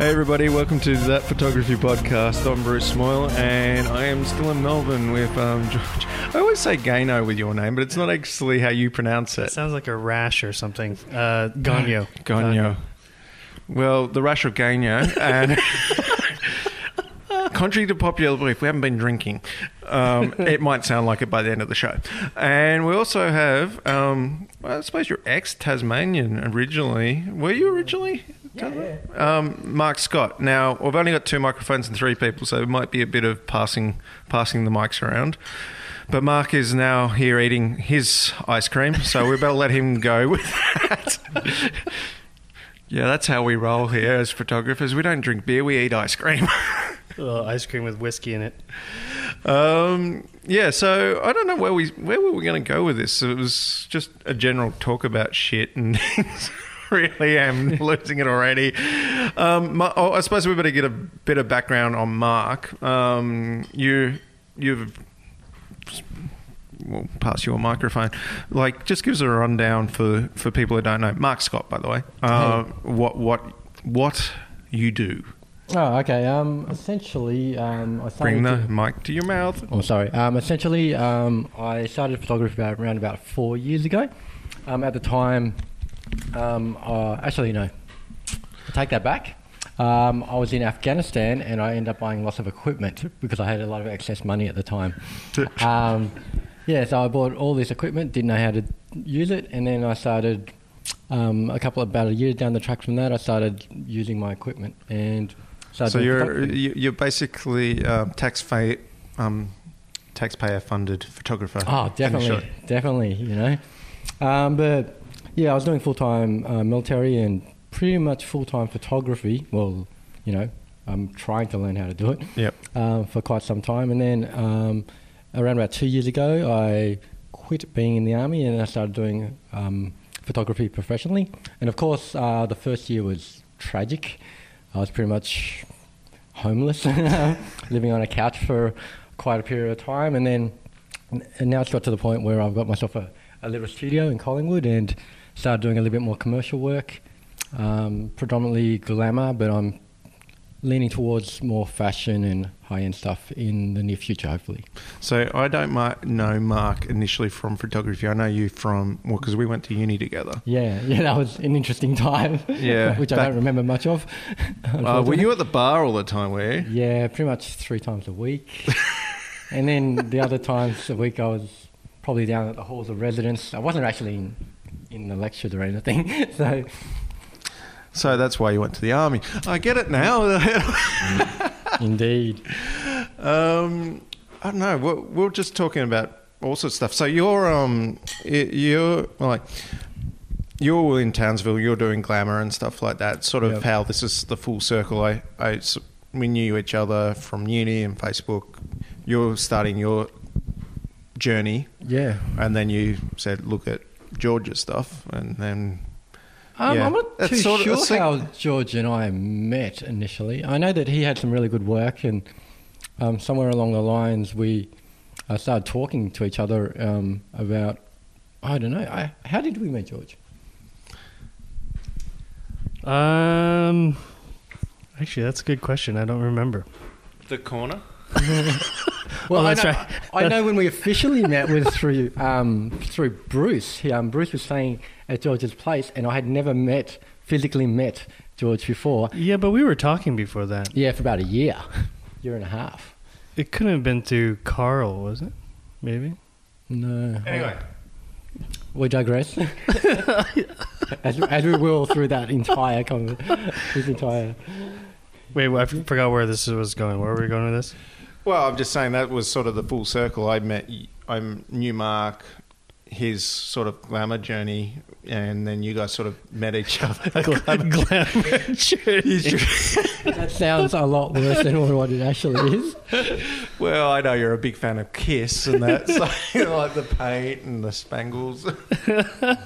Hey everybody, welcome to that photography podcast. I'm Bruce Smoyle, and I am still in Melbourne with um, George. I always say Gano with your name, but it's not actually how you pronounce it. Sounds like a rash or something. Uh, Ganio. Gano. Well, the rash of Gano, and contrary to popular belief, we haven't been drinking. Um, it might sound like it by the end of the show. And we also have, um, I suppose you're ex Tasmanian originally. Were you originally? Yeah, Um, Mark Scott. Now we've only got two microphones and three people, so it might be a bit of passing passing the mics around. But Mark is now here eating his ice cream, so we better let him go with that. yeah, that's how we roll here as photographers. We don't drink beer; we eat ice cream. Little ice cream with whiskey in it. Um, yeah, so I don't know where we where were we going to go with this. It was just a general talk about shit, and really am losing it already. Um, Ma- oh, I suppose we better get a bit of background on Mark. Um, you you've we'll pass you a microphone. Like, just gives us a rundown for for people who don't know. Mark Scott, by the way. Uh, What what what you do? Oh, okay. Um, essentially, um, I started. Bring the to- mic to your mouth. oh, sorry. Um, essentially, um, I started photography about around about four years ago. Um, at the time, um, uh, actually no, I take that back. Um, I was in Afghanistan and I ended up buying lots of equipment because I had a lot of excess money at the time. um, yeah, so I bought all this equipment, didn't know how to use it, and then I started um, a couple of about a year down the track from that. I started using my equipment and started. So you're you- you're basically um, tax fa- um, taxpayer funded photographer. Oh, definitely, definitely. You know, um, but yeah, I was doing full time uh, military and pretty much full time photography. Well, you know, I'm trying to learn how to do it Yep. um, for quite some time, and then um, around about two years ago, I quit being in the army and I started doing um, photography professionally. And of course, uh, the first year was tragic. I was pretty much homeless, living on a couch for quite a period of time, and then and now it's got to the point where I've got myself a, a little studio in Collingwood and started doing a little bit more commercial work, um, predominantly glamour, but I'm leaning towards more fashion and high end stuff in the near future, hopefully. So I don't ma- know Mark initially from photography. I know you from well because we went to uni together. Yeah, yeah, that was an interesting time. Yeah, which I don't remember much of. Uh, were you at the bar all the time? Were you? Yeah, pretty much three times a week. and then the other times a week, I was probably down at the halls of residence. I wasn't actually in, in the lectures or anything. so, So that's why you went to the army. I get it now. indeed. um, I don't know. We're, we're just talking about all sorts of stuff. So you're um you're like you're in Townsville. You're doing glamour and stuff like that. Sort of Yep. how this is the full circle. I, I we knew each other from uni and Facebook. You're starting your journey, Yeah. and then you said, "Look at George's stuff," and then Um, Yeah. I'm not That's too sort of- sure like- how George and I met initially. I know that he had some really good work, and um, somewhere along the lines, we uh, started talking to each other um, about. I don't know. I, how did we meet George? Um, actually, that's a good question. I don't remember. the corner. Well, I that's know, right. I know when we officially met was through um, through Bruce. He, um, Bruce was staying at George's place, and I had never met physically met George before. Yeah, but we were talking before that. Yeah, for about a year, year and a half. It couldn't have been through Carl, was it? Maybe. No. Anyway, We digress. as, as we will through that entire conver- this entire. Wait, I forgot where this was going. Where were we going with this? Well, I'm just saying that was sort of the full circle. I met, I knew Mark, his sort of glamour journey, and then you guys sort of met each other. Glamour journey. That sounds a lot worse than what it actually is. well, I know you're a big fan of Kiss and that, so you know, like the paint and the spangles. But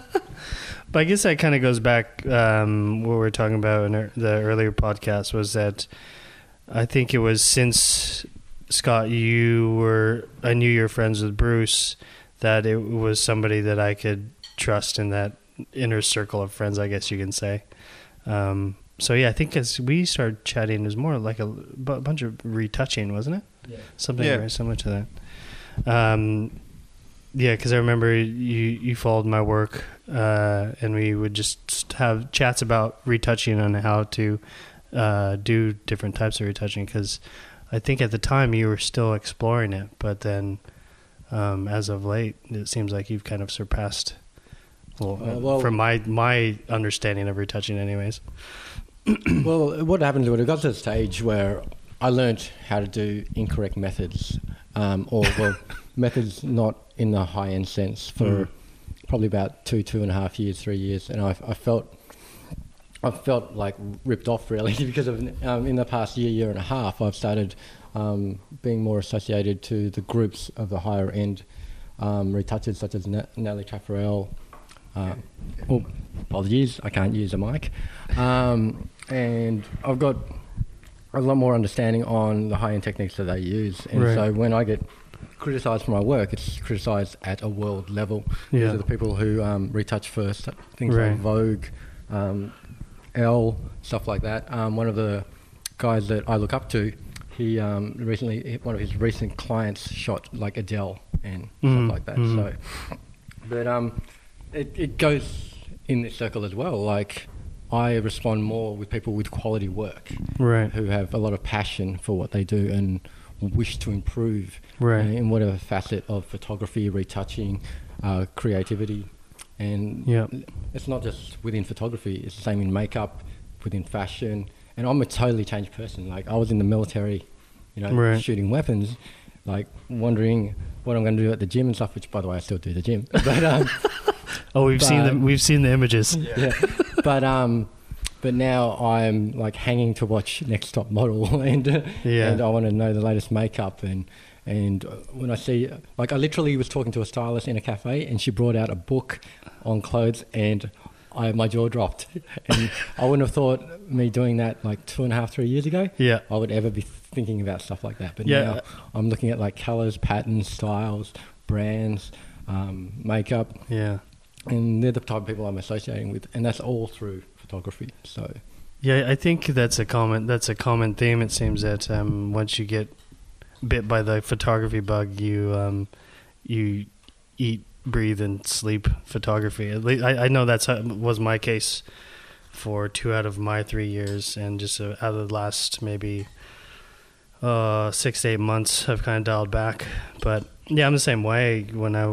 I guess that kind of goes back um, what we were talking about in the earlier podcast was that I think it was since Scott you were I knew you were friends with Bruce that it was somebody that I could trust in that inner circle of friends I guess you can say. Um, so yeah, I think as we started chatting, it was more like a bunch of retouching, wasn't it? Yeah. Something Yeah. very similar to that. Um, yeah, because I remember you you followed my work, uh, and we would just have chats about retouching and how to uh, do different types of retouching. Because I think at the time you were still exploring it, but then um, as of late, it seems like you've kind of surpassed. Well, Uh, well- from my my understanding of retouching, anyways. well, what happened was it got to the stage where I learned how to do incorrect methods, um, or well, methods not in the high end sense for Mm. probably about two, two and a half years, three years, and I, I felt. I felt like ripped off really because of um, in the past year, year and a half, I've started um, being more associated to the groups of the higher end um, retouchers such as Nelly Taffarel. Uh, oh, apologies, I can't use a mic. Um, and I've got a lot more understanding on the high-end techniques that they use. And Right. so when I get criticised for my work, it's criticised at a world level. These are the people who um, retouch first, things Right. like Vogue, um, Elle, stuff like that. Um, one of the guys that I look up to, he um, recently, one of his recent clients shot like Adele and Mhm, stuff like that. mhm. So, but um, it, it goes in this circle as well. Like, I respond more with people with quality work Right. who have a lot of passion for what they do and wish to improve Right. in whatever facet of photography, retouching, uh, creativity. And Yeah. it's not just within photography, it's the same in makeup, within fashion. And I'm a totally changed person. Like, I was in the military, you know, Right. shooting weapons, like wondering what I'm going to do at the gym and stuff, which, by the way, I still do the gym. But, um, Oh, we've seen the we've seen the images. yeah. but um, but now I'm like hanging to watch Next Top Model, and Yeah. and I want to know the latest makeup and and uh, when I see like I literally was talking to a stylist in a cafe, and she brought out a book on clothes, and I my jaw dropped, and I wouldn't have thought me doing that like two and a half three years ago. Yeah. I would ever be thinking about stuff like that. But Yeah. now I'm looking at like colors, patterns, styles, brands, um, makeup, Yeah. and they're the type of people I'm associating with, and that's all through photography. So Yeah, I think that's a common that's a common theme. It seems that um, once you get bit by the photography bug, you um, you eat, breathe, and sleep photography. At least I, I know that's how, was my case for two out of my three years, and just uh, out of the last maybe uh, six to eight months, I've kind of dialed back. But yeah, I'm the same way. When I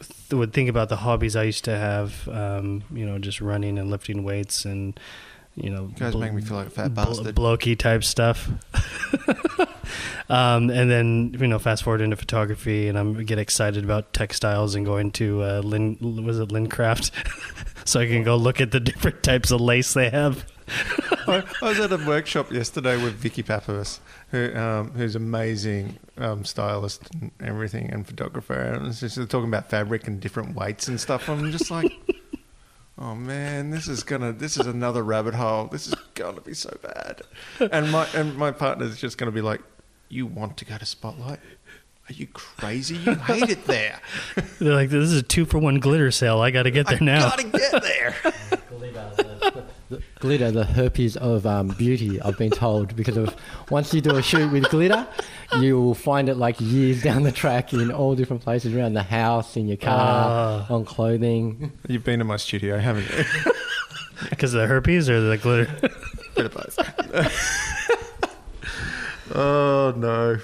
th- would think about the hobbies I used to have, um, you know, just running and lifting weights and you know, You guys make me feel like a fat bl- bastard. blokey type stuff. um, and then you know, fast forward into photography, and I'm get excited about textiles and going to uh, Lin was it Lincraft, so I can go look at the different types of lace they have. I, I was at a workshop yesterday with Vicky Pappas, who um, who's amazing um, stylist and everything and photographer, and just talking about fabric and different weights and stuff. I'm just like, oh man, this is gonna, this is another rabbit hole. This is gonna be so bad. And my and my partner's just gonna be like, you want to go to Spotlight? Are you crazy? You hate it there. They're like, "This is a two for one glitter sale. I got to get there now. I now." gotta get there. the, glitter, the herpes of um, beauty, I've been told, because of once you do a shoot with glitter, you will find it like years down the track in all different places around the house, in your car, Ah. on clothing. You've been to my studio, haven't you? Because of the herpes or the glitter. Bit of both. Oh no.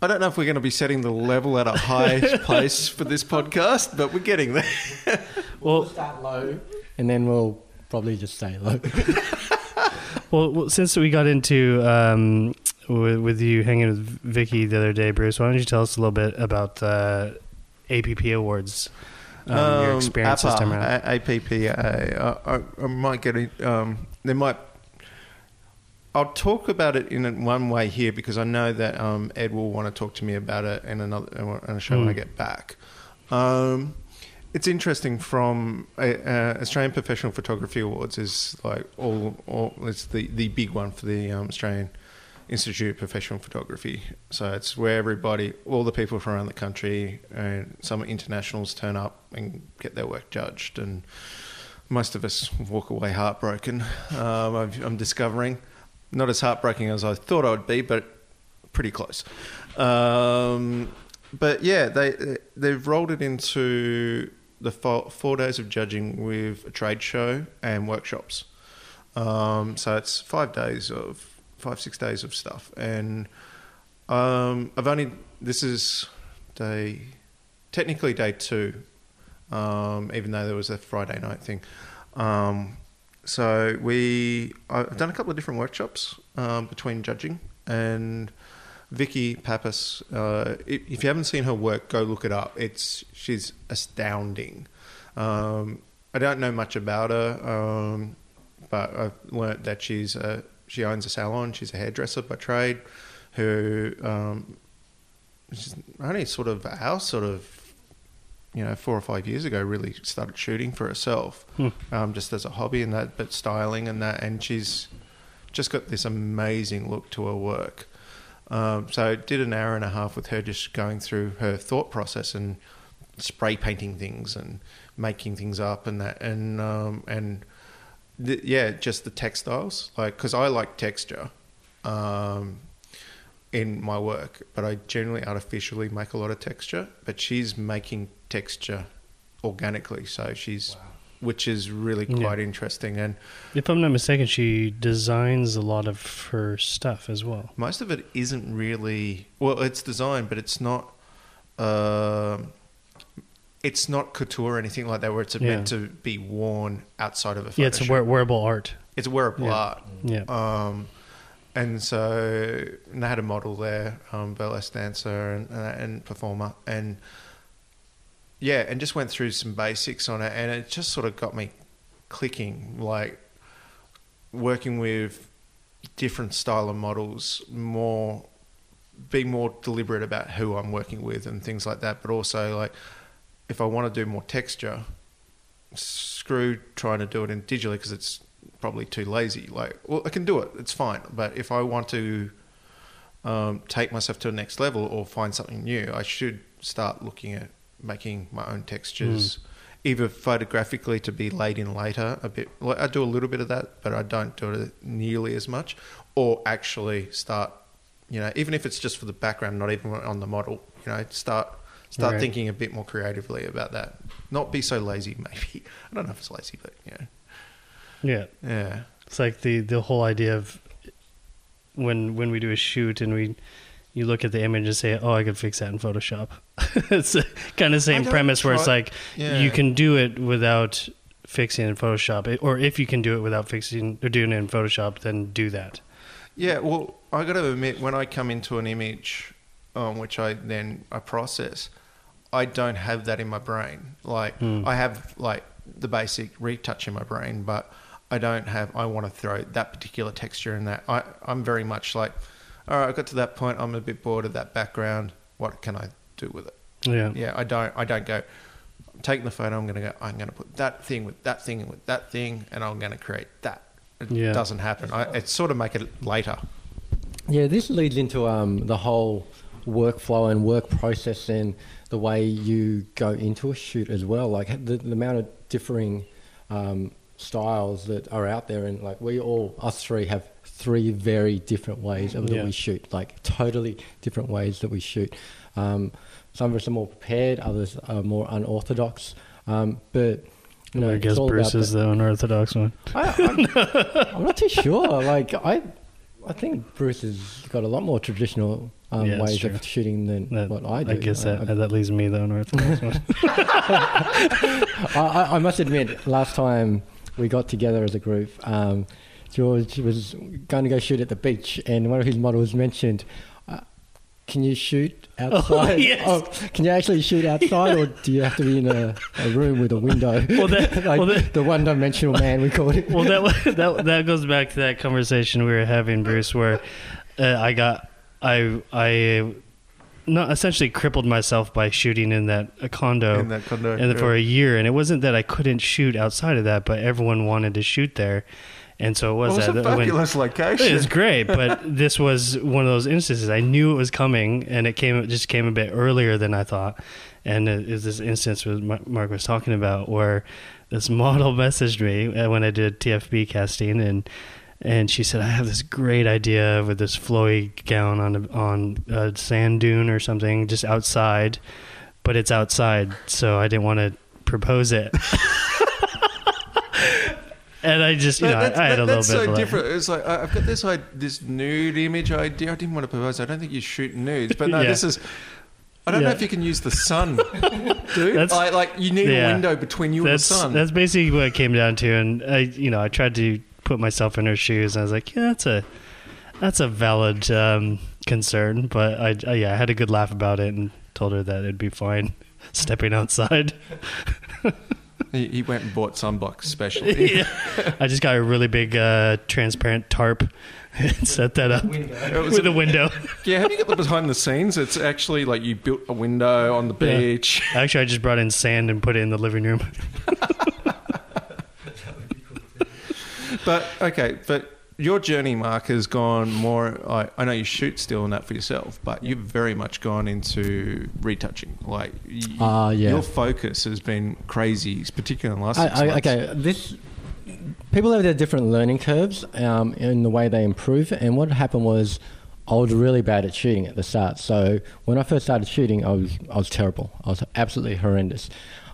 I don't know if we're going to be setting the level at a high place for this podcast, but we're getting there. well, start low, and then we'll probably just stay low. Well, well, since we got into um, with, with you hanging with Vicky the other day, Bruce, why don't you tell us a little bit about the APP awards, um, your experience this time around? A- APPA. I, I, I might get it. Um, there might. I'll talk about it in one way here because I know that um, Ed will want to talk to me about it in another in a show when I Mm. get back. Um, it's interesting from uh, uh, Australian Professional Photography Awards is like all, all it's the, the big one for the um, Australian Institute of Professional Photography. So it's where everybody, all the people from around the country and some internationals turn up and get their work judged. And most of us walk away heartbroken. Um, I've, I'm discovering not as heartbreaking as I thought I would be, but pretty close. Um, but yeah, they they've rolled it into the four, days of judging with a trade show and workshops. Um, so it's five days of five six days of stuff, and um, I've only this is day technically day two, um, even though there was a Friday night thing. Um, so we I've done a couple of different workshops um, between judging and Vicky Pappas. Uh, if you haven't seen her work, go look it up. It's she's astounding. Um, I don't know much about her, um, but I've learnt that she's a, she owns a salon. She's a hairdresser by trade, who um, only sort of our sort of you know four or five years ago really started shooting for herself, Hmm. um, just as a hobby and that, but styling and that, and she's just got this amazing look to her work. Um, so did an hour and a half with her just going through her thought process and spray painting things and making things up and that and um, and th- yeah, just the textiles like because I like texture um, in my work, but I generally artificially make a lot of texture. But she's making texture organically, so she's which is really Yeah. quite interesting and. If I'm not mistaken, she designs a lot of her stuff as well. most of it isn't really well it's designed but it's not um it's not couture or anything like that where it's meant to be worn outside of a photo Yeah, it's a wear- wearable art. it's wearable Yeah. art Yeah. um and so and they had a model there um burlesque dancer and, and, and performer. And yeah and just went through some basics on it. And it just sort of got me clicking like working with different style of models more be more deliberate about who I'm working with and things like that. But also like if I want to do more texture screw trying to do it in digitally because it's probably too lazy. Like well I can do it. It's fine. But if I want to um, take myself to the next level or find something new I should start looking at making my own textures either photographically to be laid in later a bit. Like I do a little bit of that but I don't do it nearly as much. Or actually start you know even if it's just for the background not even on the model you know start start Right. thinking a bit more creatively about that. Not be so lazy maybe. I don't know if it's lazy but yeah Yeah. yeah It's like the the whole idea of when when we do a shoot and we you look at the image and say, "Oh, I could fix that in Photoshop." it's kind of same premise where it's like yeah you can do it without fixing in Photoshop, or if you can do it without fixing or doing it in Photoshop, then do that. Yeah, well, I got to admit, when I come into an image, um, which I then I process, I don't have that in my brain. Like Hmm. I have like the basic retouch in my brain, but I don't have. I want to throw that particular texture in that. I I'm very much like, all right, I got to that point. I'm a bit bored of that background. What can I do with it? Yeah. Yeah, I don't. I don't go. I'm taking the photo. I'm going to go. I'm going to put that thing with that thing and with that thing, and I'm going to create that. It Yeah. doesn't happen. I, it's sort of make it later. Yeah, this leads into um, the whole workflow and work process and the way you go into a shoot as well. Like the, the amount of differing um, styles that are out there, and like we all, us three, have three very different ways of that Yeah. we shoot. Like totally different ways that we shoot. Um, some of us are more prepared, others are more unorthodox. Um, but you know, I guess Bruce is the unorthodox one. I, I'm, I'm not too sure. Like I, I think Bruce has got a lot more traditional um, Yeah, ways of shooting than That, what I do. I guess that I, that leaves me the unorthodox one. I, I, I must admit, last time we got together as a group, um, George was going to go shoot at the beach, and one of his models mentioned. uh, Can you shoot outside? yes. Oh, can you actually shoot outside, or do you have to be in a, a room with a window? Well, that- like well, that- the one-dimensional man we called it. well, that that that goes back to that conversation we were having, Bruce, where uh, I got I I not essentially crippled myself by shooting in that a condo in that condo. and for a year, and it wasn't that I couldn't shoot outside of that, but everyone wanted to shoot there, and so it was Well, that a that when- fabulous location. it's great, but this was one of those instances. I knew it was coming, and it came. It just came a bit earlier than I thought. And it is this instance Ma- Mark was talking about, where this model messaged me uh, when I did TFP casting, and and she said I have this great idea with this flowy gown on a, on a sand dune or something, just outside, but it's outside, so I didn't want to propose it. and I just, you know, I, I had a little that's bit. so of like- different. It's like I- I've got this like this nude image idea. I didn't want to propose. I don't think you shoot nudes, but no, Yeah. this is. I don't know if you can use the sun, dude. That's- I, like you need yeah. a window between you and the sun. that's basically what it came down to, and I, you know, I tried to put myself in her shoes, and I was like, yeah, that's a that's a valid um, concern, but I, I, yeah, I had a good laugh about it and told her that it'd be fine stepping outside. he, he went and bought sunblock specially. yeah. I just got a really big uh, transparent tarp and set that up It was with a window. Yeah, have you got the behind the scenes? It's actually like you built a window on the Yeah. beach. Actually, I just brought in sand and put it in the living room. But okay, but your journey, Mark, has gone more. I, I know you shoot still and that for yourself, but you've very much gone into retouching. Like, y- Ah, yeah. your focus has been crazy, particularly in the last I, six I, okay, this people have their different learning curves um, in the way they improve. And what happened was, I was really bad at shooting at the start. So when I first started shooting, I was I was terrible. I was absolutely horrendous.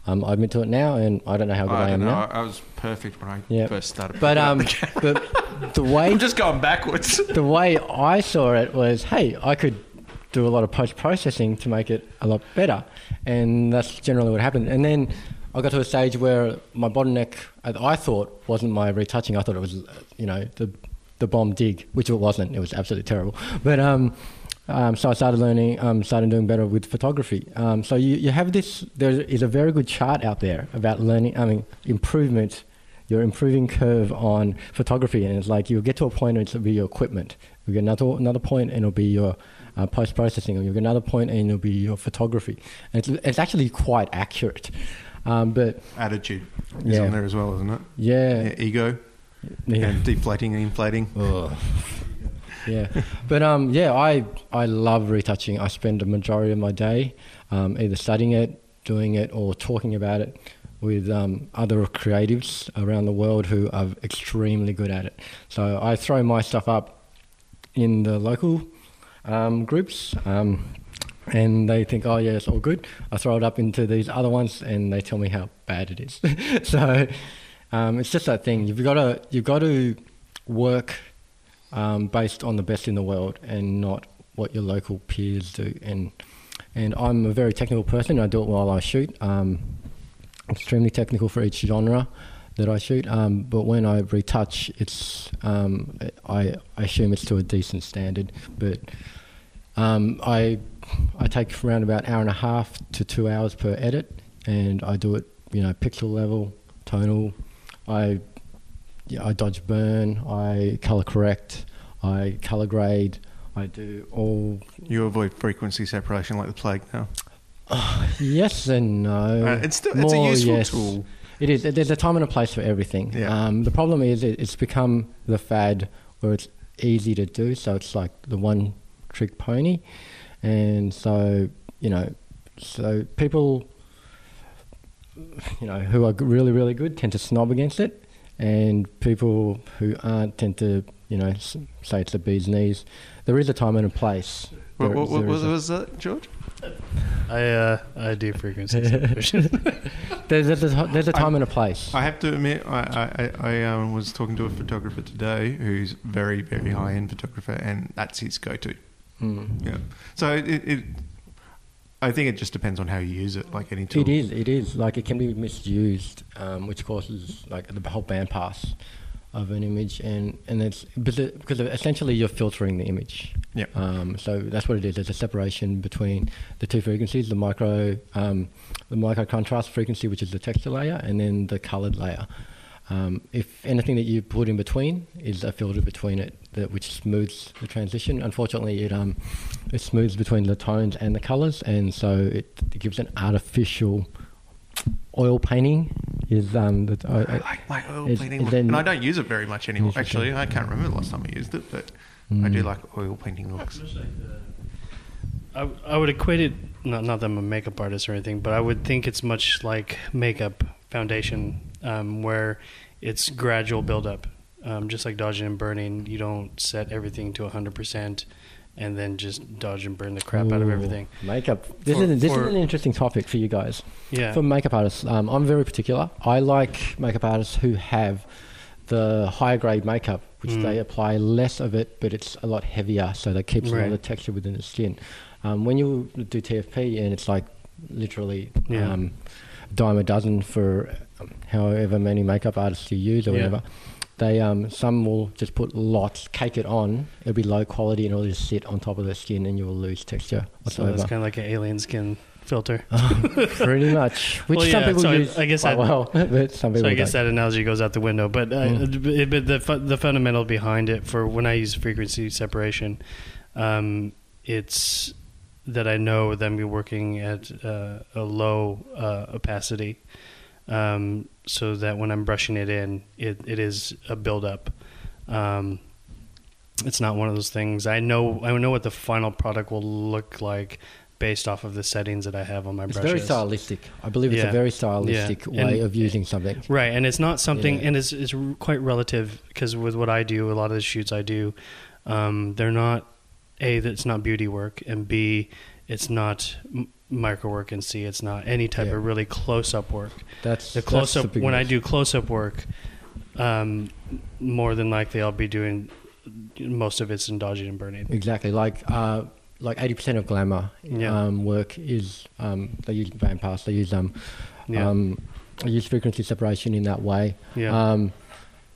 Um, I admit to it now, and I don't know how good I, I am know. now. I, I was perfect when I Yeah. first started. But um, the the way I'm just going backwards. the way I saw it was, hey, I could do a lot of post processing to make it a lot better, and that's generally what happened. And then I got to a stage where my bottleneck, I I thought, wasn't my retouching. I thought it was, uh, you know, the the bomb dig, which it wasn't. It was absolutely terrible. But um, um, so I started learning, um, started doing better with photography. Um, so you, you have this. There is a very good chart out there about learning. I mean, improvement your improving curve on photography, and it's like you'll get to a point and it'll be your equipment. You get another another point and it'll be your uh, post processing, or you get another point and it'll be your photography. And it's, it's actually quite accurate. Um, but Attitude is Yeah. on there as well, isn't it? yeah, Yeah, ego yeah. and deflating and inflating. Yeah, but um, yeah, I I love retouching. I spend a majority of my day um, either studying it, doing it, or talking about it with um, other creatives around the world who are extremely good at it. So I throw my stuff up in the local um, groups. Um, and they think, oh yeah, it's all good. I throw it up into these other ones, and they tell me how bad it is. so um, it's just that thing. You've got to you've got to work um, based on the best in the world and not what your local peers do. And and I'm a very technical person. I do it while I shoot. Um, extremely technical for each genre that I shoot. Um, but when I retouch, it's um, I, I assume it's to a decent standard. But um, I I take around about hour and a half to two hours per edit, and I do it you know pixel level, tonal. I yeah, I dodge burn. I color correct. I color grade. I do all You avoid frequency separation like the plague now. yes and no. Uh, it's still it's a More useful yes. tool. It is. There's a time and a place for everything. Yeah. Um, the problem is it, it's become the fad where it's easy to do. So it's like the one trick pony, and so you know, so people, you know, who are really really good tend to snob against it, and people who aren't tend to you know say it's the bee's knees. There is a time and a place. What, There- what, what there is was, a- that, George? I uh, I do frequency. There's, there's, a, there's a time and a place. I have to admit, I, I, I um, was talking to a photographer today who's very, very high end photographer, and that's his go to. Mm. Yeah. So it, it, I think it just depends on how you use it, like any tool. It is. It is. Like it can be misused, um, which causes like the whole bandpass of an image, and and it's because essentially you're filtering the image. Yep. Um, so that's what it is. There's a separation between the two frequencies: the micro, um, the micro contrast frequency, which is the texture layer, and then the colored layer. Um, if anything that you put in between is a filter between it, that which smooths the transition. Unfortunately, it um, it smooths between the tones and the colors, and so it, it gives an artificial oil painting. Is um, the, I, I I- like my oil It's- painting it's look. then- and I don't use it very much anymore. Actually, I can't remember the last time I used it, but I do Mm. like oil painting looks. I, I would equate it not not that I'm a makeup artist or anything, but I would think it's much like makeup foundation. Um, where it's gradual buildup. Um, just like dodging and burning, you don't set everything to 100% and then just dodge and burn the crap out of everything. Makeup. This, For- is, this for- is an interesting topic for you guys. Yeah. For makeup artists, um, I'm very particular. I like makeup artists who have the higher grade makeup, which Mm. they apply less of it, but it's a lot heavier, so that keeps a lot Right. of the texture within the skin. Um, when you do TFP and it's like literally Yeah. um, a dime a dozen for however many makeup artists you use or Yeah. whatever. They um, some will just put lots, cake it on. It'll be low quality and it'll just sit on top of the skin, and you will lose texture so whatsoever. that's kind of like an alien skin filter. Pretty much, which Well, some yeah, people so use I guess quite I- well, but some people So I guess don't. that analogy goes out the window. But, uh, Mm. but the fu- the fundamental behind it for when I use frequency separation, um, it's that I know that I'm working at uh, a low uh, opacity, um, so that when I'm brushing it in, it, it is a buildup. Um, it's not one of those things. I know I know what the final product will look like based off of the settings that I have on my It's brushes. very stylistic. I believe it's Yeah. a very stylistic Yeah. way And- of using something. Right, and it's not something, Yeah. and it's, it's quite relative because with what I do, a lot of the shoots I do, um, they're not a that's not beauty work, and b it's not micro work, and see it's not any type Yeah. of really close up work. That's The close up when I do close up work, um, more than likely I'll be doing most of it's in dodging and burning. exactly like uh, like eighty percent of glamour Yeah. um, work is um, they use band pass. They use um, Yeah, um, they use frequency separation in that way. yeah, Um,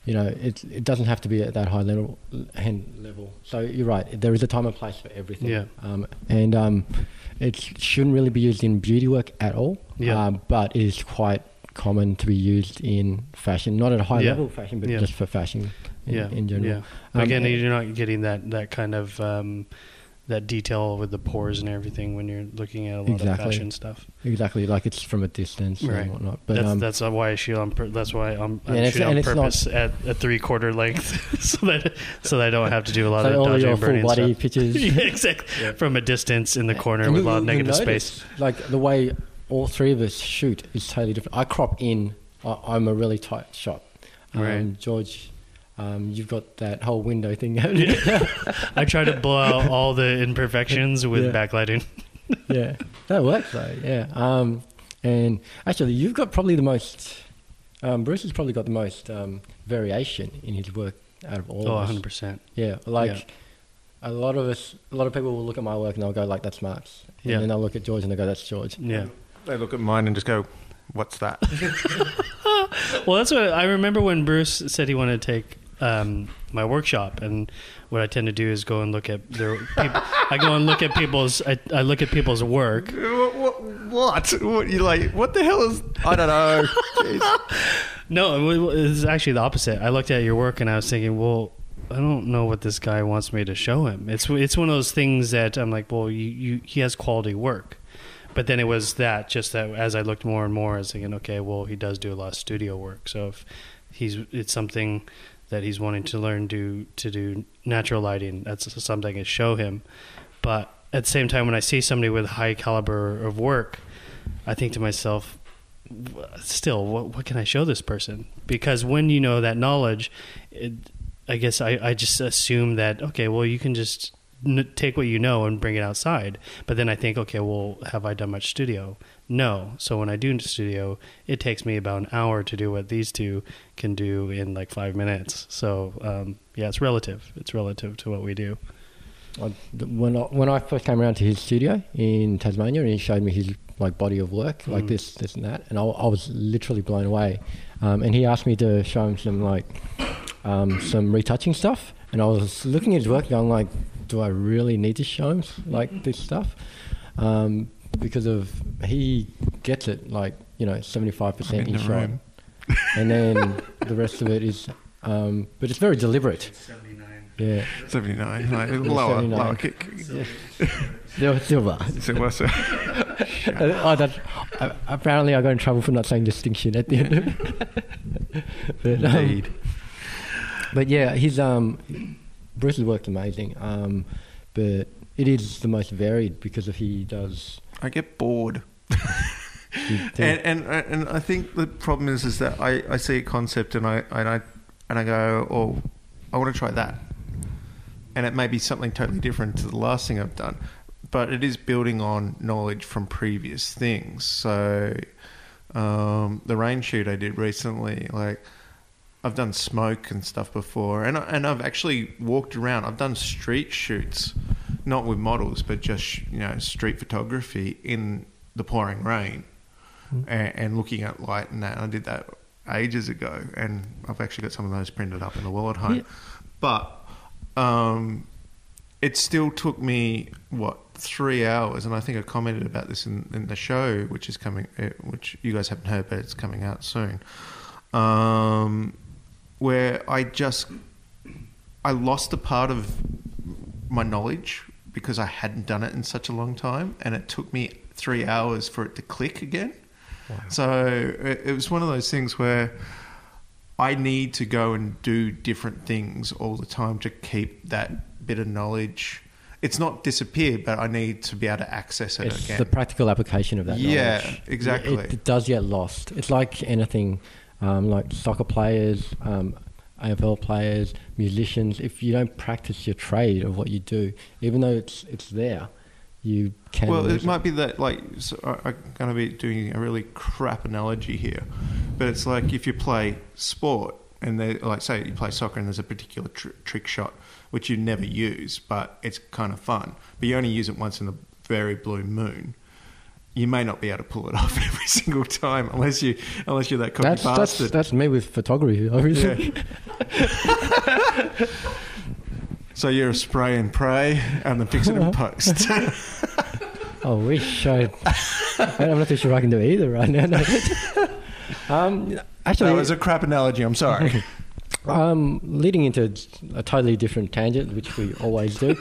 you know, it it doesn't have to be at that high level hand level. So you're right. There is a time and place for everything. Yeah. Um, and um, it shouldn't really be used in beauty work at all. Yeah. Um, but it is quite common to be used in fashion, not at a high Yeah. level fashion, but Yeah. just for fashion in, yeah, in general. Yeah. Um, Again, you're not getting that that kind of um, that detail with the pores and everything when you're looking at a lot of fashion stuff. Exactly, like it's from a distance Right. and whatnot. But that's um, that's why I shoot on. Pur- that's why I'm, I'm and it's- shooting on it's not- purpose at a three quarter length, so that so that I don't have to do a lot so of all dodging your and burning body stuff. pictures. yeah, exactly. From a distance in the corner And with a lot of negative you space. Like the way all three of us shoot is totally different. I crop in. I, I'm a really tight shot. Um, Right. George, um, you've got that whole window thing. I try to blow out all the imperfections with Yeah. backlighting. yeah, that works though. Yeah. Um, and actually, you've got probably the most. Um, Bruce has probably got the most um, variation in his work out of all Oh, of us. 100 percent. Yeah, like Yeah. a lot of us, a lot of people will look at my work and they'll go like, "That's Mark's," and Yeah. then they'll look at George and they go, "That's George." Yeah. They look at mine and just go, "What's that?" Well, that's what I remember when Bruce said he wanted to take um, my workshop, and what I tend to do is go and look at their. People, I go and look at people's. I, I look at people's work. what, what? What? You like? What the hell is? I don't know. No, it it's actually the opposite. I looked at your work and I was thinking, well, I don't know what this guy wants me to show him. It's it's one of those things that I'm like, well, you, you he has quality work. But then it was that just that as I looked more and more, I was thinking, okay, well, he does do a lot of studio work. So if he's it's something that he's wanting to learn to to do natural lighting, that's something I can show him. But at the same time, when I see somebody with high caliber of work, I think to myself, still, what, what can I show this person? Because when you know that knowledge, it, I guess I, I just assume that, okay, well, you can just n- take what you know and bring it outside. But then I think, okay, well, have I done much studio? No. So when I do studio, it takes me about an hour to do what these two can do in like five minutes. So um, yeah, it's relative. It's relative to what we do. When I, when I first came around to his studio in Tasmania, and he showed me his like body of work, like Mm. this, this, and that, and I, I was literally blown away. Um, and he asked me to show him some like um, some retouching stuff, and I was looking at his work, going like, do I really need to show him like this stuff? Um, because of he gets it like you know seventy five percent in in the shot, room. and then the rest of it is, um, but it's very deliberate. Yeah. Seventy-nine. Like, Yeah, lower, 79. lower kick. Silver, silver. So what's that? oh, that, uh, apparently, I got in trouble for not saying distinction at the end. but, um, Indeed. but yeah, his um, Bruce's work's amazing. Um, but it is the most varied because of he does. I get bored. And, and and I think the problem is is that I, I see a concept and I and I and I go, oh, I want to try that, and it may be something totally different to the last thing I've done, but it is building on knowledge from previous things. So, um, the rain shoot I did recently, like. I've done smoke and stuff before, and and I've actually walked around. I've done street shoots, not with models, but just you know street photography in the pouring rain, and, and looking at light and that. I did that ages ago, and I've actually got some of those printed up in the wall at home. Yeah. But um, it still took me what three hours, and I think I commented about this in, in the show, which is coming, uh, which you guys haven't heard, but it's coming out soon. Um, where I just I lost a part of my knowledge because I hadn't done it in such a long time, and it took me three hours for it to click again. So it, it was one of those things where I need to go and do different things all the time to keep that bit of knowledge. It's not disappeared, but I need to be able to access it it's again. the practical application of that Yeah, knowledge. exactly. It, it does get lost. It's like anything, um, like soccer players, um, AFL players, musicians. If you don't practice your trade of what you do, even though it's it's there, you can. well, lose it might be that like so I- I'm going to be doing a really crap analogy here, but it's like if you play sport and they like say you play soccer and there's a particular tr- trick shot which you never use, but it's kind of fun, but you only use it once in the very blue moon. You may not be able to pull it off every single time unless you unless you're that cocky That's, that's bastard. that's me with photography. Obviously. Yeah. so you're a spray and pray and then fix it in post. I wish I. I'm not too sure I can do either right now. No. um, actually, that was a crap analogy. I'm sorry. Um, leading into a totally different tangent, which we always do.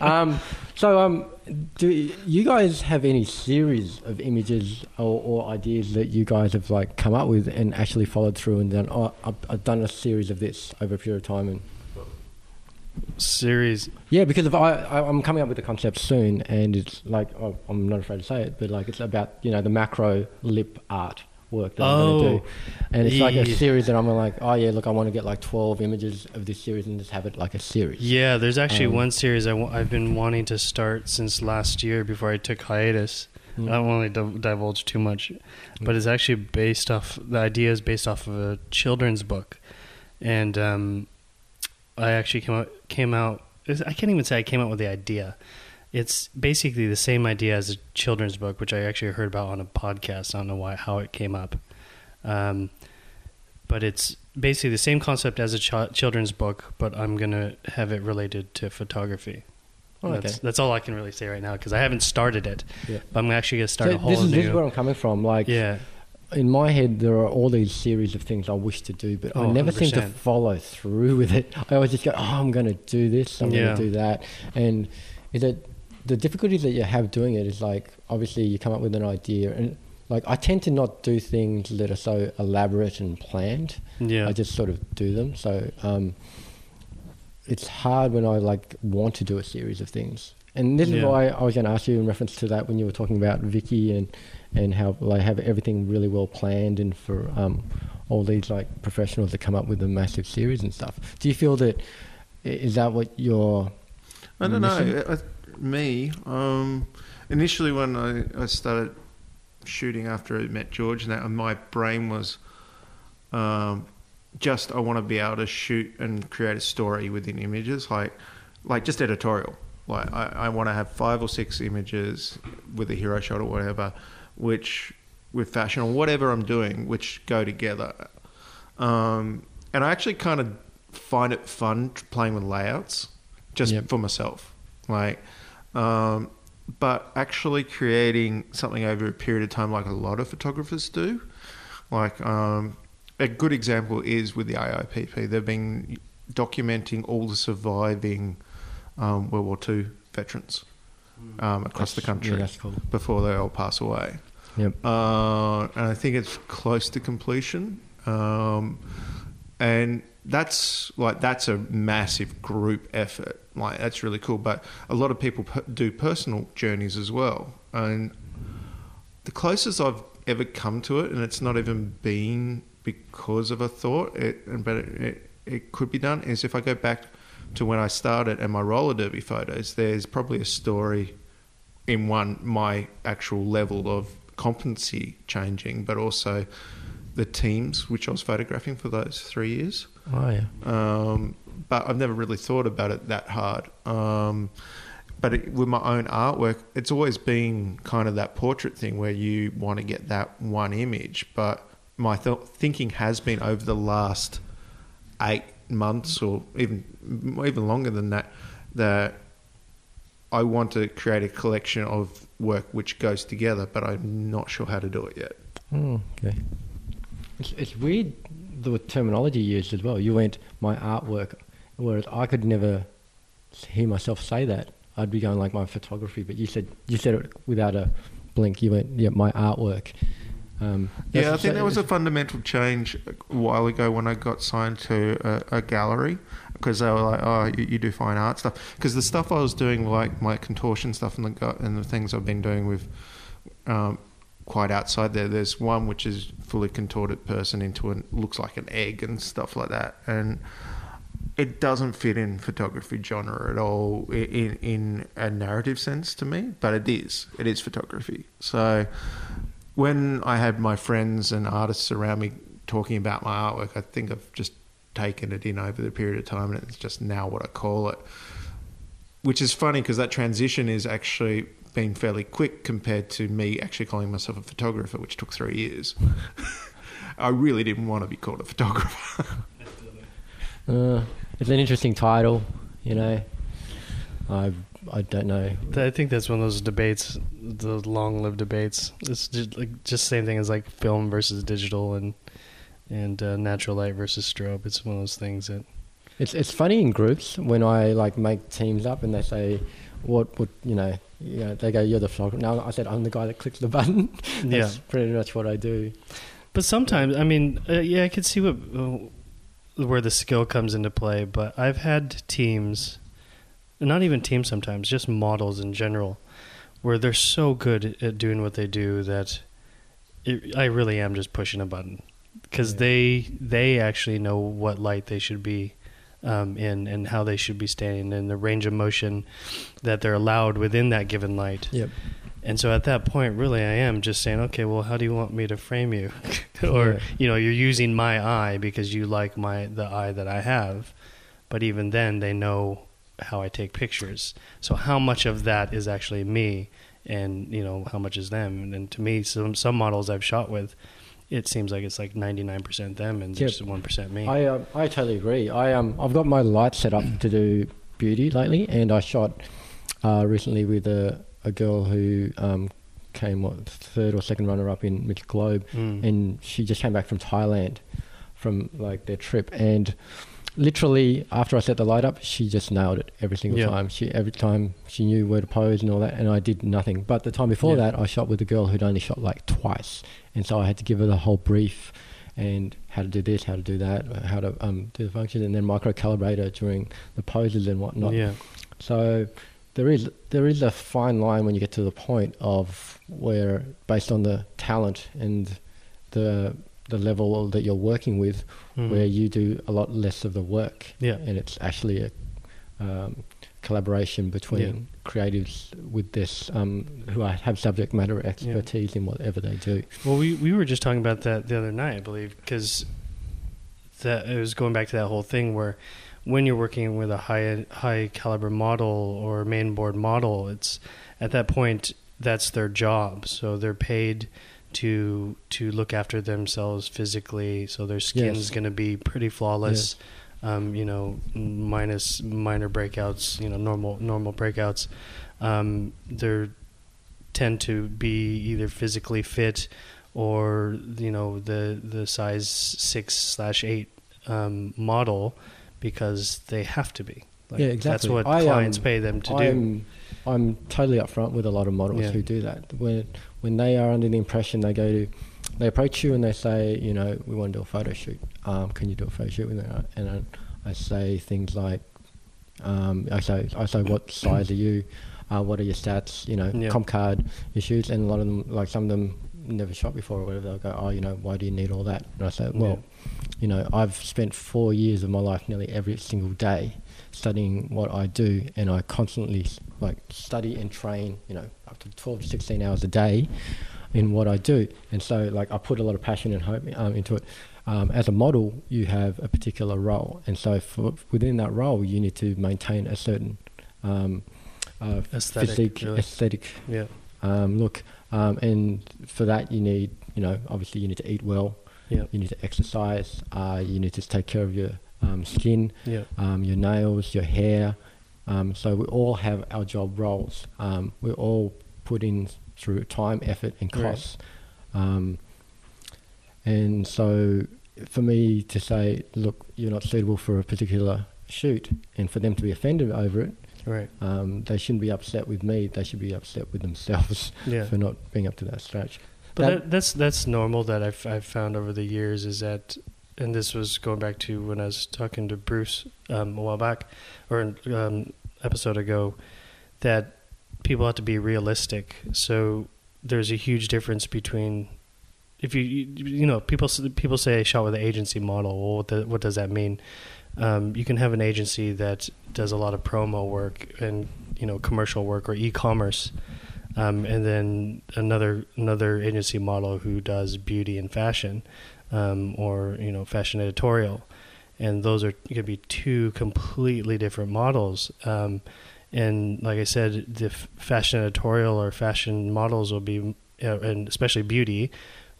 um, so, um, do you guys have any series of images or, or ideas that you guys have like come up with and actually followed through and done? Oh, I've, I've done a series of this over a period of time, and Series. yeah, because if I, I I'm coming up with a concept soon, and it's like oh, I'm not afraid to say it, but like it's about you know the macro lip art work that I'm going to Oh, do, and it's like a yeah. series that I'm like oh yeah, look, I want to get like 12 images of this series and just have it like a series. Yeah, there's actually Um, one series I w- I've been wanting to start since last year before I took hiatus. Mm. I don't want to div- divulge too much, but it's actually based off. The idea is based off of a children's book, and um, I actually came out came out. I can't even say I came out with the idea. It's basically the same idea as a children's book, which I actually heard about on a podcast. I don't know why how it came up, um, but it's basically the same concept as a ch- children's book, but I'm gonna have it related to photography. Oh, okay. That's, that's all I can really say right now because I haven't started it. Yeah. But I'm actually gonna start So a whole this is, new. this is where I'm coming from. Like, yeah, in my head, there are all these series of things I wish to do, but I Oh, never seem to follow through with it. I always just go, oh, I'm going to do this, I'm Yeah. going to do that. And is it the difficulty that you have doing it is like, obviously, you come up with an idea, and like, I tend to not do things that are so elaborate and planned. yeah. I just sort of do them. So um, it's hard when I like want to do a series of things. And this is why I was going to ask you in reference to that when you were talking about Vicky and and how like have everything really well planned and for um, all these like professionals that come up with a massive series and stuff. Do you feel that is that what you're? I don't missing? know. I, me, um, initially when I, I started shooting after I met George, and that my brain was um, just I want to be able to shoot and create a story within images, like like just editorial. Like I, I want to have five or six images with a hero shot or whatever, which with fashion or whatever I'm doing, which go together. Um, and I actually kind of find it fun playing with layouts, just Yep. for myself. Like, um, but actually creating something over a period of time, like a lot of photographers do. Like, um, a good example is with the AIPP. They've been documenting all the surviving um, World War II veterans um, across the country Yeah, that's cool. before they all pass away. Yep. Uh, and I think it's close to completion. Um, and that's like that's a massive group effort. Like that's really cool. But a lot of people do personal journeys as well. And the closest I've ever come to it, and it's not even been because of a thought. It, but it, it, it could be done. Is if I go back to when I started and my roller derby photos, there's probably a story in one my actual level of competency changing, but also the teams which I was photographing for those three years. Oh yeah. Um, but I've never really thought about it that hard. Um, but it, with my own artwork, it's always been kind of that portrait thing where you want to get that one image. But my th- thinking has been over the last eight months or even even longer than that that I want to create a collection of work which goes together, but I'm not sure how to do it yet. Oh, okay. It's, it's weird the terminology used as well. You went my artwork, whereas I could never hear myself say that. I'd be going like my photography, but you said you said it without a blink. You went yeah my artwork. Um, Yeah, I think there was a fundamental change a while ago when I got signed to a, a gallery because they were like, "Oh, you, you do fine art stuff." Because the stuff I was doing, like my contortion stuff and the and the things I've been doing with, um, quite outside there. There's one which is fully contorted person into an looks like an egg and stuff like that, and it doesn't fit in photography genre at all in in a narrative sense to me, but it is. It is photography. So when I had my friends and artists around me talking about my artwork, I think I've just taken it in over the period of time, and it's just now what I call it. Which is funny because that transition is actually been fairly quick compared to me actually calling myself a photographer, which took three years. I really didn't want to be called a photographer. Uh, it's an interesting title, you know. I I don't know. I think that's one of those debates, the long-lived debates. It's just like just same thing as like film versus digital and and uh, natural light versus strobe. It's one of those things that It's it's funny in groups when I like make teams up and they say, "What would you know?" You know, they go, "You're the photographer." Now I said, "I'm the guy that clicks the button." yeah. Pretty much what I do. But sometimes, I mean, uh, yeah, I could see what uh, where the skill comes into play. But I've had teams, not even teams, sometimes just models in general, where they're so good at doing what they do that it, I really am just pushing a button because Yeah. they they actually know what light they should be um, in and how they should be standing and the range of motion that they're allowed within that given light. Yep. And so at that point, really, I am just saying, okay, well, how do you want me to frame you? or Yeah. you know, you're using my eye because you like my the eye that I have, but even then, they know how I take pictures. So how much of that is actually me, and you know, how much is them? And, then to me, some some models I've shot with, it seems like it's like 99% them and Yep. just one percent me. I um, I totally agree. I um I've got my light set up to do beauty lately, and I shot uh, recently with a a girl who um came what third or second runner up in Miss Globe, Mm. and she just came back from Thailand from like their trip and literally after I set the light up she just nailed it every single Yeah. time. She every time she knew where to pose and all that and I did nothing. But the time before Yeah. that I shot with a girl who'd only shot like twice. And so I had to give her the whole brief and how to do this how to do that how to um, do the function and then micro calibrate her during the poses and whatnot. Yeah, so there is there is a fine line when you get to the point of where, based on the talent and the the level that you're working with, Mhm. where you do a lot less of the work, Yeah. and it's actually a um, collaboration between creatives with this um, who have subject matter expertise in whatever they do. Well, we we were just talking about that the other night, I believe, because that it was going back to that whole thing where when you're working with a high high caliber model or main board model, it's at that point that's their job, so they're paid to to look after themselves physically, so their skin's Yes. going to be pretty flawless. Um, you know, minus minor breakouts, you know, normal normal breakouts. Um, they're tend to be either physically fit or you know the the size six slash eight um, model because they have to be. Like, Yeah, That's what I, clients um, pay them to do. I'm, I'm totally upfront with a lot of models Yeah. who do that. When when they are under the impression they go to, they approach you and they say, you know, we want to do a photo shoot. Um, can you do a photo shoot with me? And I, I say things like, um, I say, I say, what size are you? Uh, what are your stats? You know, Yeah. comp card issues, and a lot of them, like some of them, never shot before or whatever, they'll go, oh, you know, why do you need all that? And I say, well, you know, I've spent four years of my life nearly every single day studying what I do, and I constantly like study and train, you know, up to 12 to 16 hours a day in what I do. And so, like, I put a lot of passion and hope um, into it. Um, as a model, you have a particular role, and so for, within that role, you need to maintain a certain um, uh, Aesthetic, physique, really. aesthetic Yeah. um, look. Um, and for that, you need, you know, obviously you need to eat well. Yeah. You need to exercise. Uh, you need to take care of your um, skin, Yeah. um, your nails, your hair. Um, so we all have our job roles. Um, we're all put in through time, effort, and Right. costs. Um, and so for me to say, look, you're not suitable for a particular shoot, and for them to be offended over it, Right. um, they shouldn't be upset with me. They should be upset with themselves Yeah. for not being up to that stretch. But That- that, that's that's normal that I've I've found over the years is that, and this was going back to when I was talking to Bruce um, a while back, or an um, episode ago, that people have to be realistic. So there's a huge difference between if you you, you know people people say shot with an agency model. Well, what the, what does that mean? Um, you can have an agency that does a lot of promo work and you know commercial work or e-commerce um, and then another another agency model who does beauty and fashion, um, or you know fashion editorial, and those are going to be two completely different models. Um, and like I said, the f- fashion editorial or fashion models will be, uh, and especially beauty,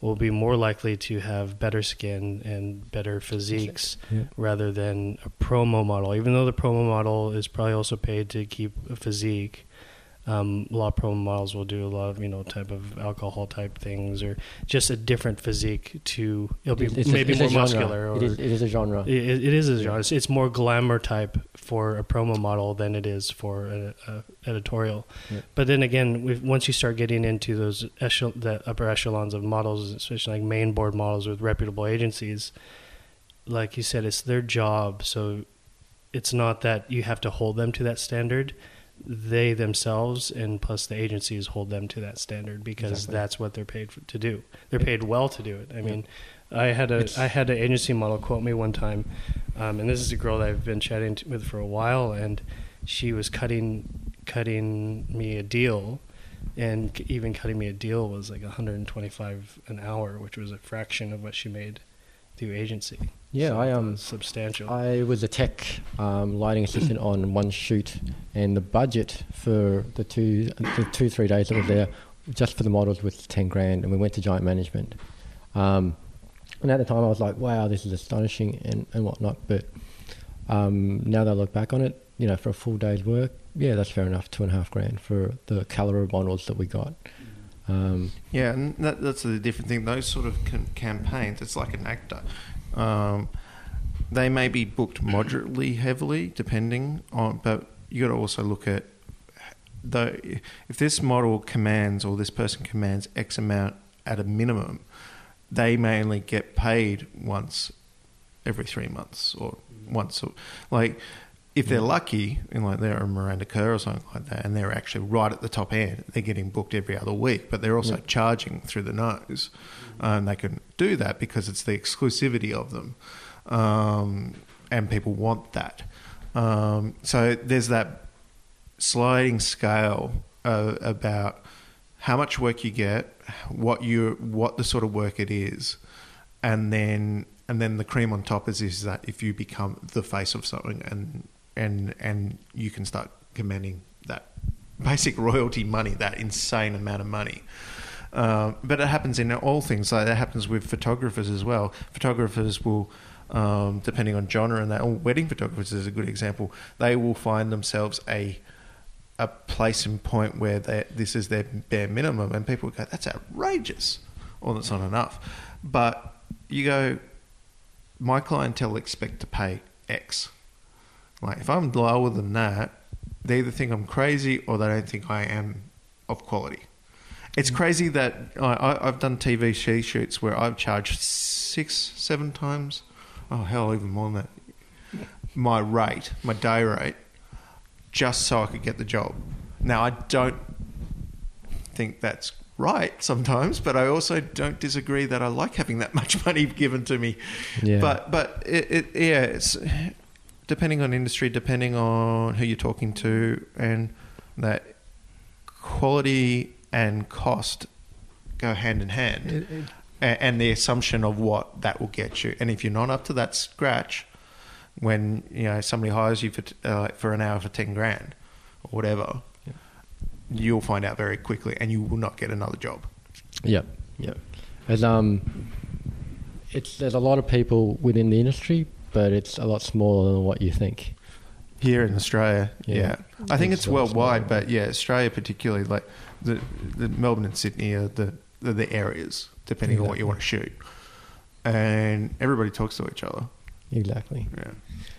will be more likely to have better skin and better physiques Yeah. rather than a promo model. Even though the promo model is probably also paid to keep a physique, um, a lot of promo models will do a lot of you know type of alcohol type things or just a different physique to it'll be It's maybe a more muscular or It is, it is a genre. it, it is a genre. It's, it's more glamour type for a promo model than it is for a, a editorial. Yeah. But then again, we've, once you start getting into those echel- the upper echelons of models, especially like main board models with reputable agencies, like you said, it's their job. So it's not that you have to hold them to that standard. They themselves and plus the agencies hold them to that standard because Exactly. that's what they're paid for, to do. They're paid well to do it. I mean, I had a It's- I had an agency model quote me one time, um, and this is a girl that I've been chatting with for a while, and she was cutting cutting me a deal, and c- even cutting me a deal was like 125 an hour, which was a fraction of what she made through agency. Yeah, So I it um, substantial. I was a tech um, lighting assistant on one shoot, and the budget for the two the two three days that was there, just for the models, was ten grand, and we went to Giant Management. Um, and at the time, I was like, "Wow, this is astonishing," and, and whatnot. But um, now that I look back on it, you know, for a full day's work, yeah, that's fair enough. Two and a half grand for the caliber of models that we got. Um, Yeah, and that, that's a different thing. Those sort of cam- campaigns, it's like an actor. Um, they may be booked moderately heavily, depending on, but you got to also look at the if this model commands or this person commands X amount at a minimum, they may only get paid once every three months or once, or, like if they're lucky, and like they're a Miranda Kerr or something like that, and they're actually right at the top end, they're getting booked every other week, but they're also Yeah. charging through the nose. And they can do that because it's the exclusivity of them. Um, and people want that. Um, so there's that sliding scale uh, about how much work you get, what you what the sort of work it is, and then and then the cream on top is is that if you become the face of something and and and you can start commanding that basic royalty money, that insane amount of money. Um, but it happens in all things. Like that happens with photographers as well. Photographers will, um, depending on genre, and that wedding photographers is a good example. They will find themselves a a place and point where they, this is their bare minimum, and people go, "That's outrageous," or "That's not enough." But you go, my clientele expect to pay X. Like if I'm lower than that, they either think I'm crazy or they don't think I am of quality. It's mm. crazy that I, I've done TV shoots where I've charged six, seven times, oh hell, even more than that, my rate, my day rate, just so I could get the job. Now I don't think that's right sometimes, but I also don't disagree that I like having that much money given to me. Yeah. But but it, it yeah, it's depending on industry, depending on who you're talking to, and that quality and cost go hand in hand, It- it- A- and the assumption of what that will get you. And if you're not up to that scratch, when you know somebody hires you for t- uh, for an hour for ten grand or whatever, Yeah. you'll find out very quickly, and you will not get another job. Yep, yep. There's um, it's there's a lot of people within the industry, but it's a lot smaller than what you think. Here in Australia, yeah, Yeah. I think It's it's worldwide, small. but yeah, Australia particularly, like the the Melbourne and Sydney are the the, the areas depending on what you want to shoot, and everybody talks to each other. Exactly. Yeah,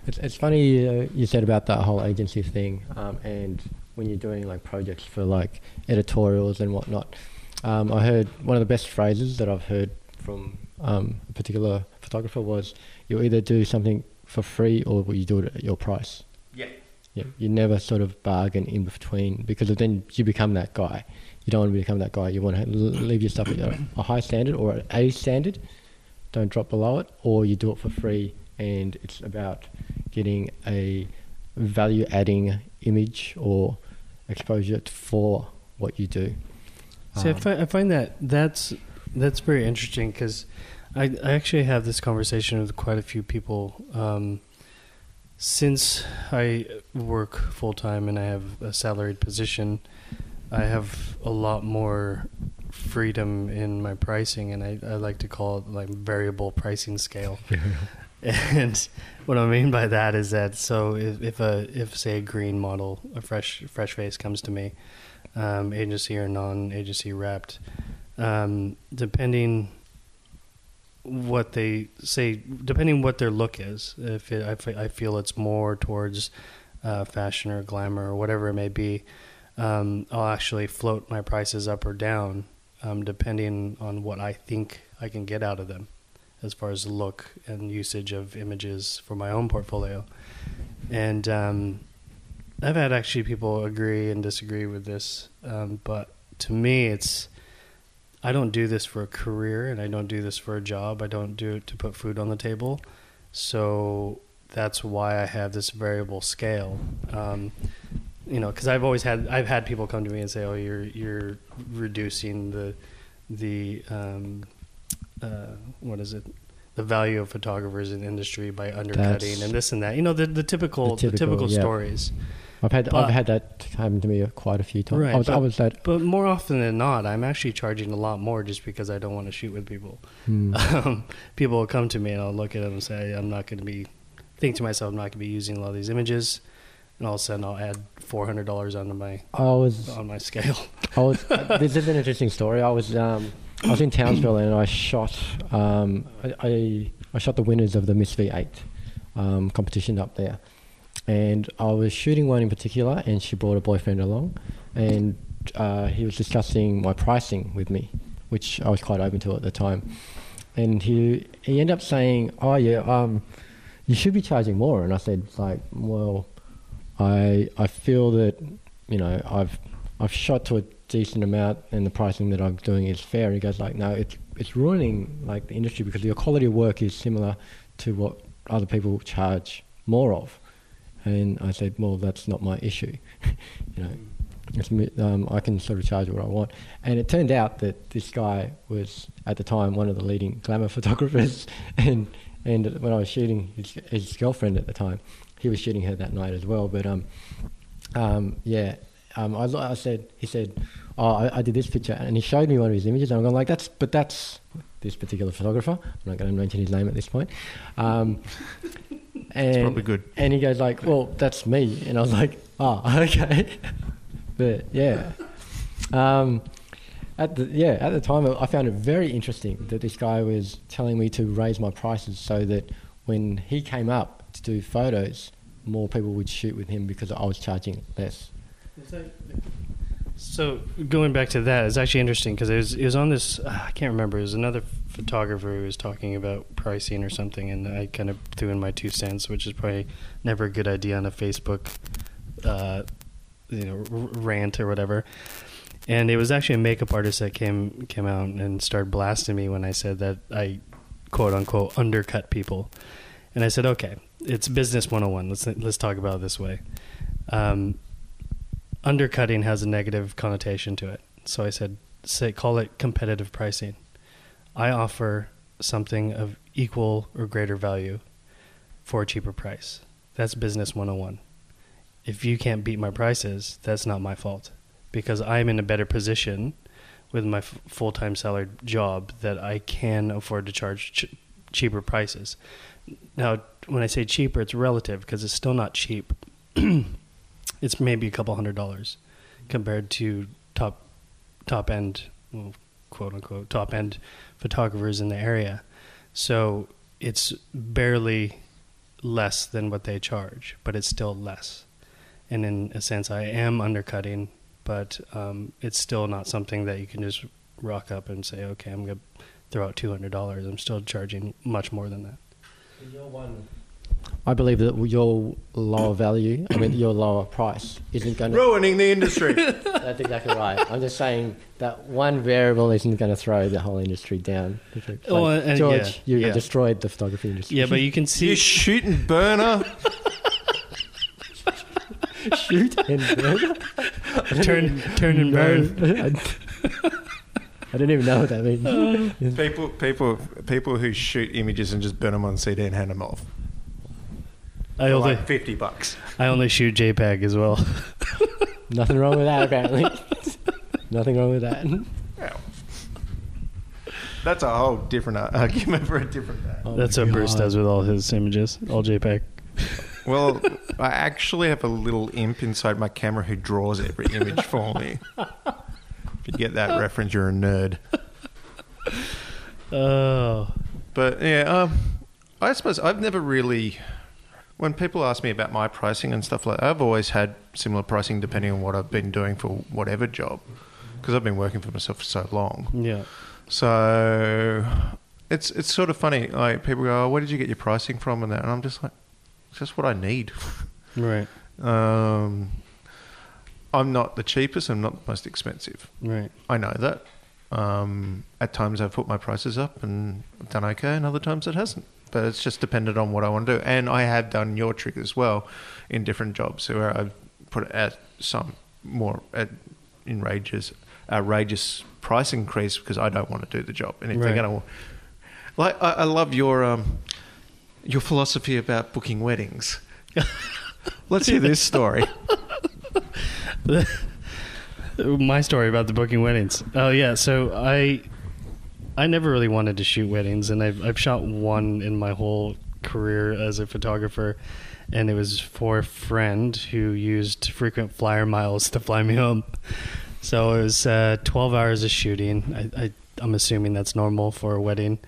It's it's funny uh, you said about that whole agency thing, um, and when you're doing like projects for like editorials and whatnot. Um, I heard one of the best phrases that I've heard from um, a particular photographer was, "You either do something for free or you do it at your price." yeah, Yeah, you never sort of bargain in between because then you become that guy. You don't want to become that guy. You want to leave your stuff at a- a high standard or at a standard. Don't drop below it, or you do it for free, and it's about getting a value-adding image or exposure for what you do. See, I, Um, find, I find that that's that's very interesting because I, I actually have this conversation with quite a few people. Um, since I work full time and I have a salaried position, I have a lot more freedom in my pricing, and I, I like to call it like variable pricing scale. And what I mean by that is that so if, if a if say a green model, a fresh fresh face comes to me, um, agency or non-agency wrapped, um, depending what they say, depending what their look is. If it, I, I feel it's more towards uh, fashion or glamour or whatever it may be, um, I'll actually float my prices up or down um, depending on what I think I can get out of them as far as look and usage of images for my own portfolio. And um, I've had actually people agree and disagree with this, um, but to me, it's I don't do this for a career and I don't do this for a job. I don't do it to put food on the table. So that's why I have this variable scale. Um, you know, because I've always had I've had people come to me and say, "Oh, you're you're reducing the the um, uh, what is it?" The value of photographers in the industry by undercutting That's- and this and that. You know, the, the typical The the typical, typical, yeah. stories. I've had But- I've had that happen to me quite a few times. Right, I was I but- was that. But more often than not, I'm actually charging a lot more just because I don't want to shoot with people. Hmm. Um, people will come to me and I'll look at them and say, I'm not going to be, think to myself, I'm not going to be using a lot of these images. And all of a sudden I'll add $400 onto my, I was on my scale. I was. this is an interesting story. I was. Um, I was in Townsville and I shot. Um, I, I I shot the winners of the Miss V8 um, competition up there, and I was shooting one in particular, and she brought a boyfriend along, and uh, he was discussing my pricing with me, which I was quite open to at the time, and he he ended up saying, "Oh yeah, um, you should be charging more," and I said, "Like, well, I I feel that you know I've I've shot to a decent amount and the pricing that I'm doing is fair. And he goes like, no, it's it's ruining like the industry because your quality of work is similar to what other people charge more of. And I said, well, that's not my issue. you know, um, I can sort of charge what I want. And it turned out that this guy was at the time one of the leading glamour photographers, and and when I was shooting his, his girlfriend at the time, he was shooting her that night as well. But um, um, yeah, um, I, I said, he said, oh, I, I did this picture, and he showed me one of his images, and I'm going like, that's, but that's this particular photographer. I'm not going to mention his name at this point. Um, and, It's probably good. And he goes like, well, that's me, and I was like, oh, okay, but yeah. Um, at the yeah, at the time, I found it very interesting that this guy was telling me to raise my prices so that when he came up to do photos, more people would shoot with him because I was charging less. So going back to that, it's actually interesting because it was, it was on this. Uh, I can't remember. It was another photographer who was talking about pricing or something, and I kind of threw in my two cents, which is probably never a good idea on a Facebook, uh, you know, r- rant or whatever. And it was actually a makeup artist that came came out and started blasting me when I said that I quote unquote undercut people. And I said, okay, it's business 101. Let's let's talk about it this way. Um, undercutting has a negative connotation to it. So I said, say call it competitive pricing. I offer something of equal or greater value for a cheaper price. That's business 101. If you can't beat my prices, that's not my fault because I'm in a better position with my f- full-time salaried job that I can afford to charge ch- cheaper prices. Now, when I say cheaper, it's relative because it's still not cheap. it's maybe a couple hundred dollars compared to top top end, well, quote unquote, top end photographers in the area. So it's barely less than what they charge, but it's still less. And in a sense, I am undercutting, but um, it's still not something that you can just rock up and say, okay, I'm going to throw out $200. I'm still charging much more than that. I believe that your lower value, I mean your lower price, isn't going to. Ruining the industry. That's exactly right. I'm just saying that one variable isn't going to throw the whole industry down. Like, Oh, uh, and- George, yeah, you yeah. destroyed the photography industry. Yeah, but you can see. you shooting burner. shoot and burn. turn, turn and burn. I don't even know what that means. People, people, people who shoot images and just burn them on CD and hand them off. I only, like fifty bucks. I only shoot JPEG as well. Nothing wrong with that, apparently. Nothing wrong with that. Well, that's a whole different argument for a different day. Oh That's my what Bruce does with all his images, all JPEG. Well, I actually have a little imp inside my camera who draws every image for me. If you get that reference, you're a nerd. Oh, But yeah, um, I suppose I've never really. When people ask me about my pricing and stuff like, that, I've always had similar pricing depending on what I've been doing for whatever job, because I've been working for myself for so long. yeah. So it's it's sort of funny. Like people go, oh, "Where did you get your pricing from?" and that, and I'm just like, "It's just what I need." Right, Um, I'm not the cheapest. I'm not the most expensive. right. I know that. Um, at times I've put my prices up and done okay, and other times it hasn't. But it's just dependent on what I want to do. And I have done your trick as well in different jobs where I've put it at some more at outrageous, outrageous price increase because I don't want to do the job. And if they're going to, like, I, I love your um, your philosophy about booking weddings. Let's hear this story. My story about the booking weddings. Oh yeah, so I I never really wanted to shoot weddings, and I've I've shot one in my whole career as a photographer, and it was for a friend who used frequent flyer miles to fly me home. So it was uh, twelve hours of shooting. I, I I'm assuming that's normal for a wedding,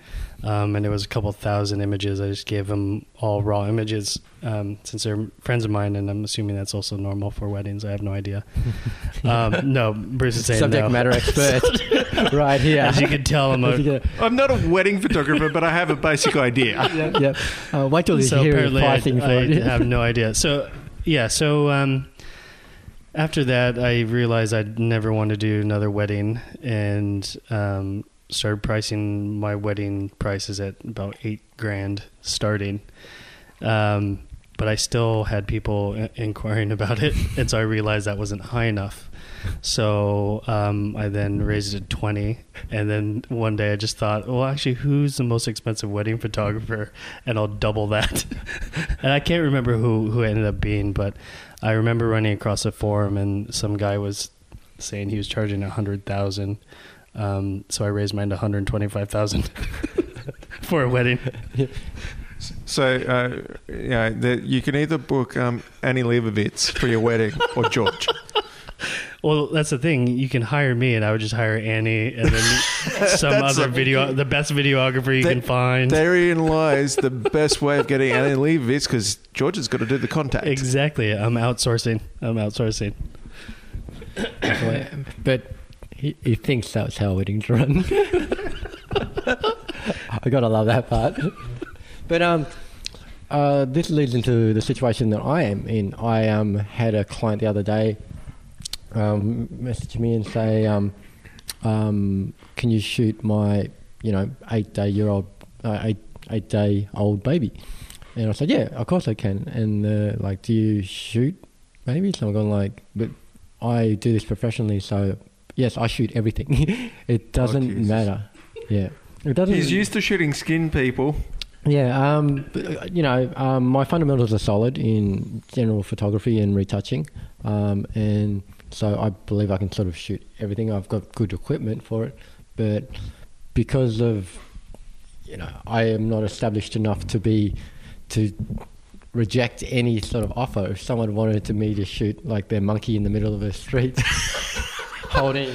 um, and it was a couple thousand images. I just gave them all raw images um, since they're friends of mine, and I'm assuming that's also normal for weddings. I have no idea. Um, no, Bruce is saying Subject no. matter expert, right here. As you can tell, I'm As a, you can- I'm not a wedding photographer, but I have a basic idea. yep, yep. Uh, wait till you so hear apparently pricing I, for I have no idea. So yeah, so um, after that, I realized I'd never want to do another wedding, and um, started pricing my wedding prices at about eight grand starting. Um, but I still had people inquiring about it, and so I realized that wasn't high enough. So um, I then raised it to twenty, and then one day I just thought, well, actually, who's the most expensive wedding photographer? And I'll double that. and I can't remember who who ended up being, but I remember running across a forum, and some guy was saying he was charging a hundred thousand. Um, so I raised mine to one hundred twenty-five thousand for a wedding. So, uh, yeah, the, you can either book um, Annie Leibovitz for your wedding or George. Well, that's the thing. You can hire me, and I would just hire Annie, and then some That's other a- video, the best videographer you That- can find. Therein lies the best way of getting Annie Leibovitz because George has got to do the contact. Exactly. I'm outsourcing. I'm outsourcing. but he, he thinks that's how weddings run. I gotta love that part. But um, uh, this leads into the situation that I am in. I um had a client the other day um, message me and say, um, um, "Can you shoot my, you know, eight day year old, uh, eight eight day old baby?" And I said, "Yeah, of course I can." And uh, like, do you shoot babies? So I'm going like, but I do this professionally, so yes, I shoot everything. it doesn't Jesus. matter. Yeah, it doesn't. He's used to shooting skin people. Yeah, um, but, uh, you know, um, my fundamentals are solid in general photography and retouching, um, and so I believe I can sort of shoot everything. I've got good equipment for it, but because of, you know, I am not established enough to be to reject any sort of offer. If someone wanted to me to shoot like their monkey in the middle of a street, holding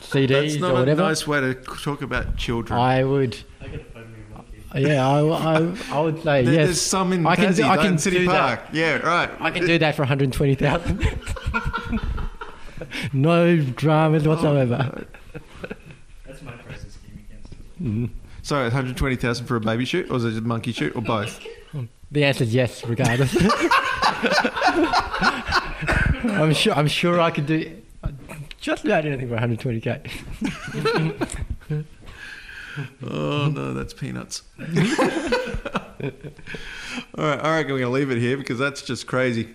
CDs That's not or a whatever, nice way to talk about children. I would. I gotta find me a monkey. Yeah, I, I, I would say There- yes. There's some in I can Tassie, I can City do Park. that. Yeah, right. I can do that for 120,000. no dramas whatsoever. That's my pricing scheme against it. Mm. So, 120,000 for a baby shoot, or is it a monkey shoot, or both? The answer is yes, regardless. I'm sure. I'm sure I could do just about anything for 120k. Oh no, that's peanuts. all right, all right, we're going to leave it here because that's just crazy.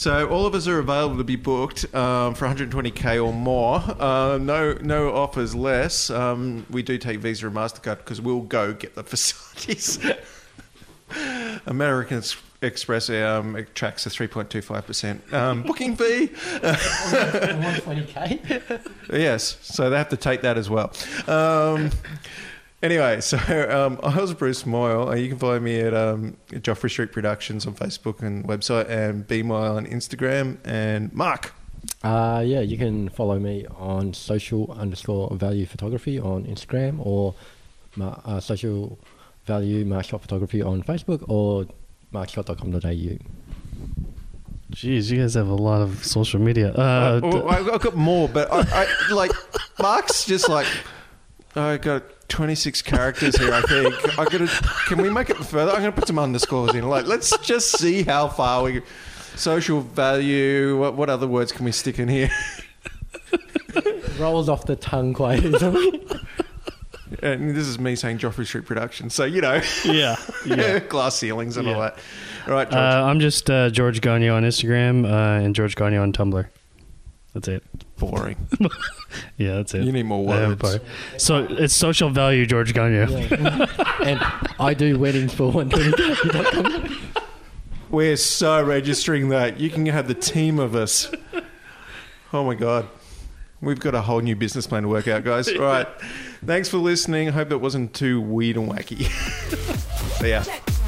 So all of us are available to be booked um, for 120k or more. Uh, no, no offers less. Um, we do take Visa and Mastercard because we'll go get the facilities. American Express um, attracts a 3.25% um, booking fee. 120k. Yes, so they have to take that as well. Um, anyway, so um, I was Bruce Moyle. Uh, You can follow me at um, Joffrey Street Productions on Facebook and website, and B Moyle on Instagram. And Mark, Uh, yeah, you can follow me on social underscore value photography on Instagram or ma- uh, social value markshot photography on Facebook or markshot.com.au. Jeez, you guys have a lot of social media. Uh, Uh, well, I- I've got more, but I, I like Mark's just like I got 26 characters here. I think I got to. Can we make it further? I'm going to put some underscores in. Like, let's just see how far we. Social value. What, what other words can we stick in here? Rolls off the tongue quite easily. And this is me saying Joffrey Street Production. So, you know, yeah, yeah. glass ceilings and all that. All right, Uh, I'm just uh, George Ganio on Instagram uh, and George Ganio on Tumblr. That's it. Boring. Yeah, that's it. You need more I words. So it's social value, George Ganio. Yeah. and I do weddings for 120k. We're so registering that. You can have the team of us. Oh my God. We've got a whole new business plan to work out, guys. All right. Thanks for listening. I hope that wasn't too weird and wacky. See ya. Check